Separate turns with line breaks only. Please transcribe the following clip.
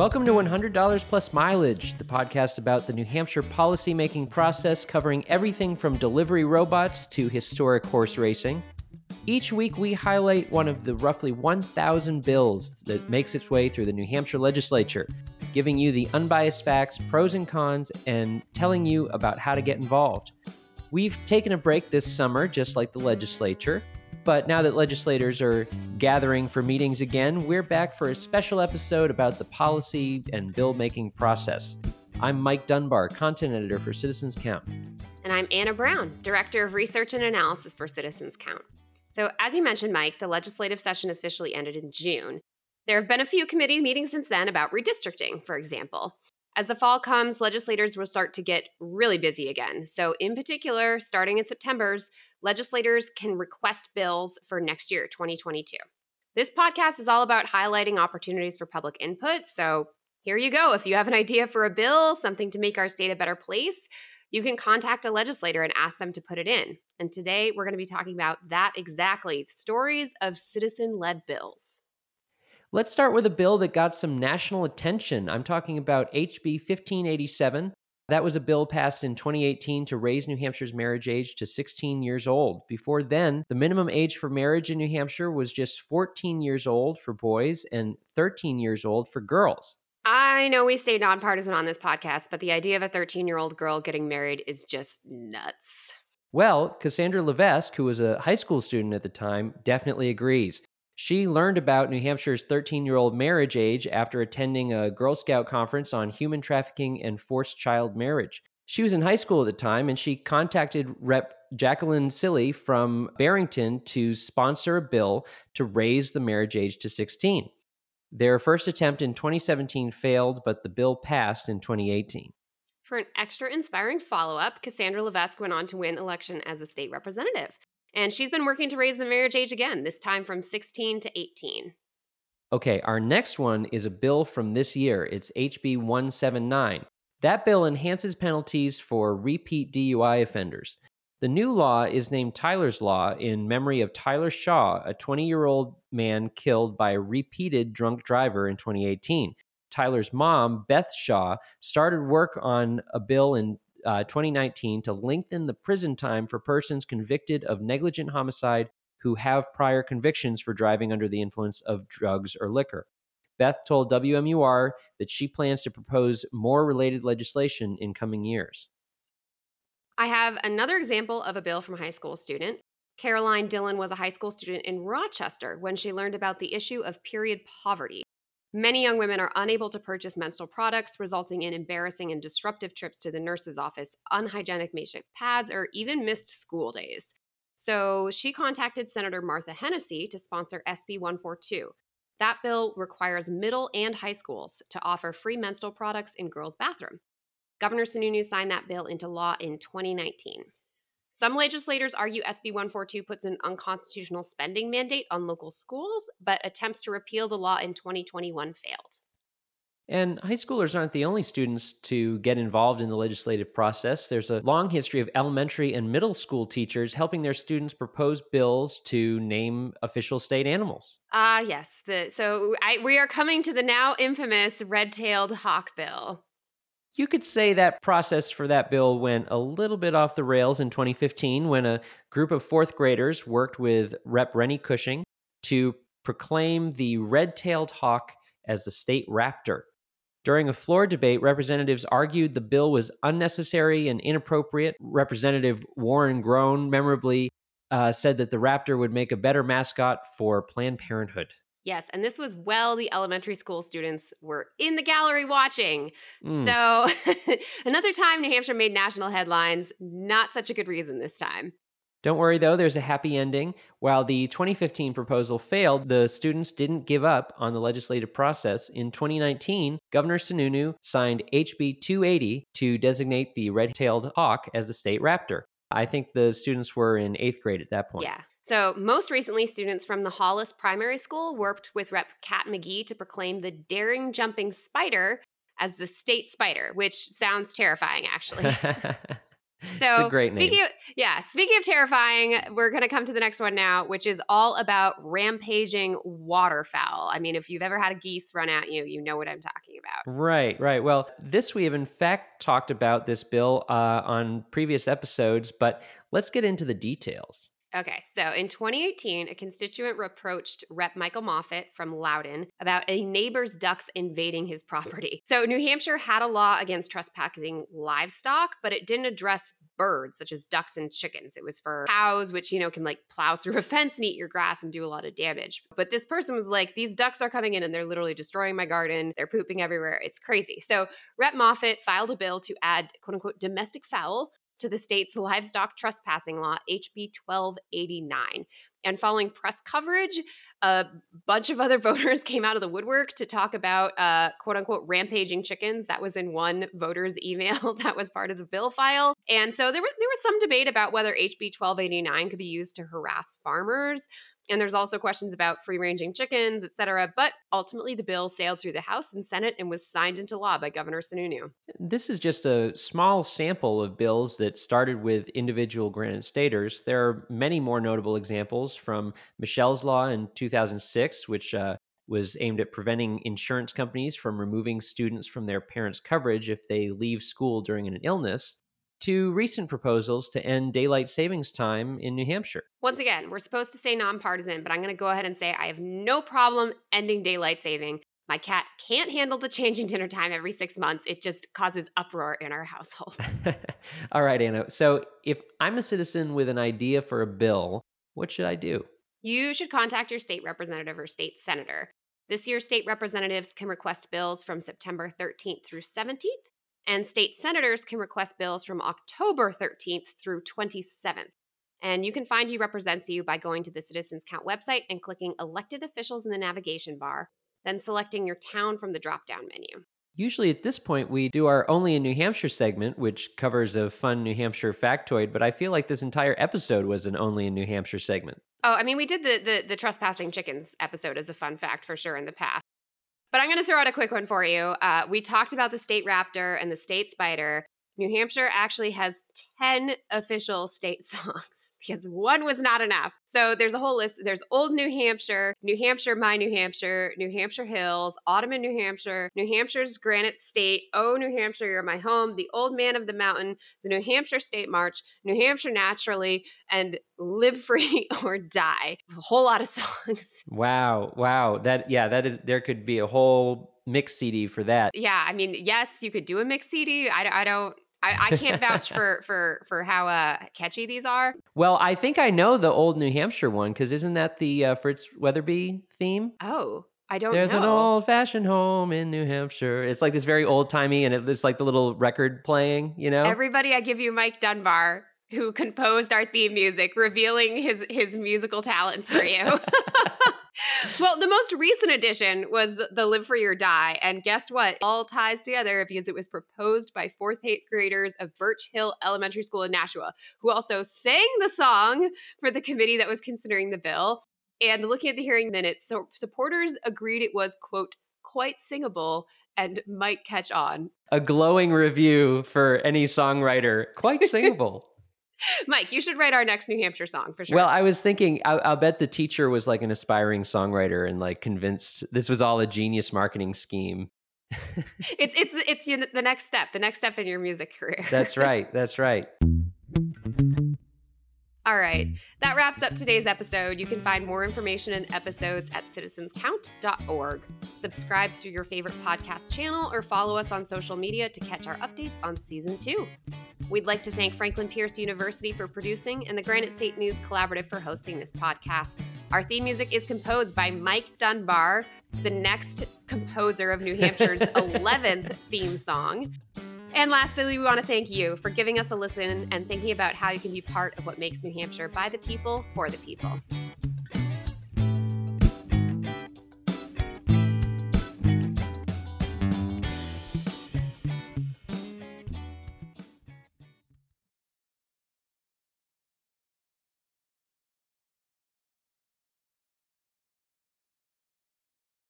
Welcome to $100 Plus Mileage, the podcast about the New Hampshire policymaking process covering everything from delivery robots to historic horse racing. Each week, we highlight one of the roughly 1,000 bills that makes its way through the New Hampshire legislature, giving you the unbiased facts, pros and cons, and telling you about how to get involved. We've taken a break this summer, just like the legislature. But now that legislators are gathering for meetings again, we're back for a special episode about the policy and bill making process. I'm Mike Dunbar, content editor for Citizens Count.
And I'm Anna Brown, director of research and analysis for Citizens Count. So, as you mentioned, Mike, the legislative session officially ended in June. There have been a few committee meetings since then about redistricting, for example. As the fall comes, legislators will start to get really busy again. So, in particular, starting in September's, legislators can request bills for next year, 2022. This podcast is all about highlighting opportunities for public input. So, here you go. If you have an idea for a bill, something to make our state a better place, you can contact a legislator and ask them to put it in. And today we're going to be talking about that exactly stories of citizen led bills.
Let's start with a bill that got some national attention. I'm talking about HB 1587. That was a bill passed in 2018 to raise New Hampshire's marriage age to 16 years old. Before then, the minimum age for marriage in New Hampshire was just 14 years old for boys and 13 years old for girls.
I know we stay nonpartisan on this podcast, but the idea of a 13 year old girl getting married is just nuts.
Well, Cassandra Levesque, who was a high school student at the time, definitely agrees. She learned about New Hampshire's 13 year old marriage age after attending a Girl Scout conference on human trafficking and forced child marriage. She was in high school at the time and she contacted Rep. Jacqueline Cilley from Barrington to sponsor a bill to raise the marriage age to 16. Their first attempt in 2017 failed, but the bill passed in 2018.
For an extra inspiring follow up, Cassandra Levesque went on to win election as a state representative. And she's been working to raise the marriage age again, this time from 16 to 18.
Okay, our next one is a bill from this year. It's HB 179. That bill enhances penalties for repeat DUI offenders. The new law is named Tyler's Law in memory of Tyler Shaw, a 20 year old man killed by a repeated drunk driver in 2018. Tyler's mom, Beth Shaw, started work on a bill in uh, 2019 to lengthen the prison time for persons convicted of negligent homicide who have prior convictions for driving under the influence of drugs or liquor. Beth told WMUR that she plans to propose more related legislation in coming years.
I have another example of a bill from a high school student. Caroline Dillon was a high school student in Rochester when she learned about the issue of period poverty. Many young women are unable to purchase menstrual products, resulting in embarrassing and disruptive trips to the nurse's office, unhygienic makeshift pads, or even missed school days. So she contacted Senator Martha Hennessey to sponsor SB 142. That bill requires middle and high schools to offer free menstrual products in girls' bathroom. Governor Sununu signed that bill into law in 2019. Some legislators argue SB 142 puts an unconstitutional spending mandate on local schools, but attempts to repeal the law in 2021 failed.
And high schoolers aren't the only students to get involved in the legislative process. There's a long history of elementary and middle school teachers helping their students propose bills to name official state animals.
Ah, uh, yes. The, so I, we are coming to the now infamous red tailed hawk bill.
You could say that process for that bill went a little bit off the rails in 2015 when a group of fourth graders worked with Rep. Rennie Cushing to proclaim the red tailed hawk as the state raptor. During a floor debate, representatives argued the bill was unnecessary and inappropriate. Representative Warren Groen memorably uh, said that the raptor would make a better mascot for Planned Parenthood.
Yes, and this was well the elementary school students were in the gallery watching. Mm. So, another time New Hampshire made national headlines. Not such a good reason this time.
Don't worry though, there's a happy ending. While the 2015 proposal failed, the students didn't give up on the legislative process. In 2019, Governor Sununu signed HB 280 to designate the red tailed hawk as the state raptor. I think the students were in eighth grade at that point.
Yeah. So, most recently, students from the Hollis Primary School worked with Rep. Kat McGee to proclaim the daring jumping spider as the state spider, which sounds terrifying, actually. So
great
speaking
name.
of yeah, speaking of terrifying, we're gonna come to the next one now, which is all about rampaging waterfowl. I mean, if you've ever had a geese run at you, you know what I'm talking about.
Right, right. Well, this we have in fact talked about this bill uh, on previous episodes, but let's get into the details.
Okay, so in 2018, a constituent reproached Rep. Michael Moffett from Loudon about a neighbor's ducks invading his property. So, New Hampshire had a law against trespassing livestock, but it didn't address birds such as ducks and chickens. It was for cows, which, you know, can like plow through a fence and eat your grass and do a lot of damage. But this person was like, these ducks are coming in and they're literally destroying my garden. They're pooping everywhere. It's crazy. So, Rep. Moffett filed a bill to add quote unquote domestic fowl to the state's livestock trespassing law, HB 1289. And following press coverage, a bunch of other voters came out of the woodwork to talk about uh, quote unquote rampaging chickens. That was in one voter's email that was part of the bill file. And so there was, there was some debate about whether HB 1289 could be used to harass farmers. And there's also questions about free ranging chickens, et cetera. But ultimately, the bill sailed through the House and Senate and was signed into law by Governor Sununu.
This is just a small sample of bills that started with individual granite staters. There are many more notable examples from Michelle's Law in 2006, which uh, was aimed at preventing insurance companies from removing students from their parents' coverage if they leave school during an illness to recent proposals to end daylight savings time in New Hampshire.
Once again, we're supposed to say nonpartisan, but I'm going to go ahead and say I have no problem ending daylight saving. My cat can't handle the changing dinner time every six months. It just causes uproar in our household.
All right, Anna. So if I'm a citizen with an idea for a bill, what should I do?
You should contact your state representative or state senator. This year, state representatives can request bills from September 13th through 17th and state senators can request bills from October 13th through 27th. And you can find who represents you by going to the Citizens Count website and clicking elected officials in the navigation bar, then selecting your town from the drop down menu.
Usually at this point, we do our Only in New Hampshire segment, which covers a fun New Hampshire factoid, but I feel like this entire episode was an Only in New Hampshire segment.
Oh, I mean, we did the, the, the trespassing chickens episode as a fun fact for sure in the past. But I'm going to throw out a quick one for you. Uh, we talked about the state raptor and the state spider. New Hampshire actually has 10 official state songs because one was not enough. So there's a whole list. There's Old New Hampshire, New Hampshire, My New Hampshire, New Hampshire Hills, Autumn in New Hampshire, New Hampshire's Granite State, Oh New Hampshire, You're My Home, The Old Man of the Mountain, the New Hampshire State March, New Hampshire Naturally, and Live Free or Die. A whole lot of songs.
Wow, wow. That yeah, that is there could be a whole mix CD for that.
Yeah, I mean, yes, you could do a mix CD. I, I don't I, I can't vouch for for for how uh, catchy these are.
Well, I think I know the old New Hampshire one because isn't that the uh, Fritz Wetherbee theme?
Oh, I don't
There's
know.
an old fashioned home in New Hampshire. It's like this very old timey, and it's like the little record playing. You know,
Everybody, I give you Mike Dunbar, who composed our theme music, revealing his his musical talents for you. well, the most recent addition was the, the Live Free or Die. And guess what? All ties together because it was proposed by fourth graders of Birch Hill Elementary School in Nashua, who also sang the song for the committee that was considering the bill. And looking at the hearing minutes, so supporters agreed it was, quote, quite singable and might catch on.
a glowing review for any songwriter. Quite singable.
Mike, you should write our next New Hampshire song for sure.
Well, I was thinking, I, I'll bet the teacher was like an aspiring songwriter and like convinced this was all a genius marketing scheme.
it's it's it's the next step, the next step in your music career.
That's right. That's right.
All right. Mm. That wraps up today's episode. You can find more information and episodes at citizenscount.org. Subscribe through your favorite podcast channel or follow us on social media to catch our updates on season two. We'd like to thank Franklin Pierce University for producing and the Granite State News Collaborative for hosting this podcast. Our theme music is composed by Mike Dunbar, the next composer of New Hampshire's 11th theme song. And lastly, we want to thank you for giving us a listen and thinking about how you can be part of what makes New Hampshire by the people for the people.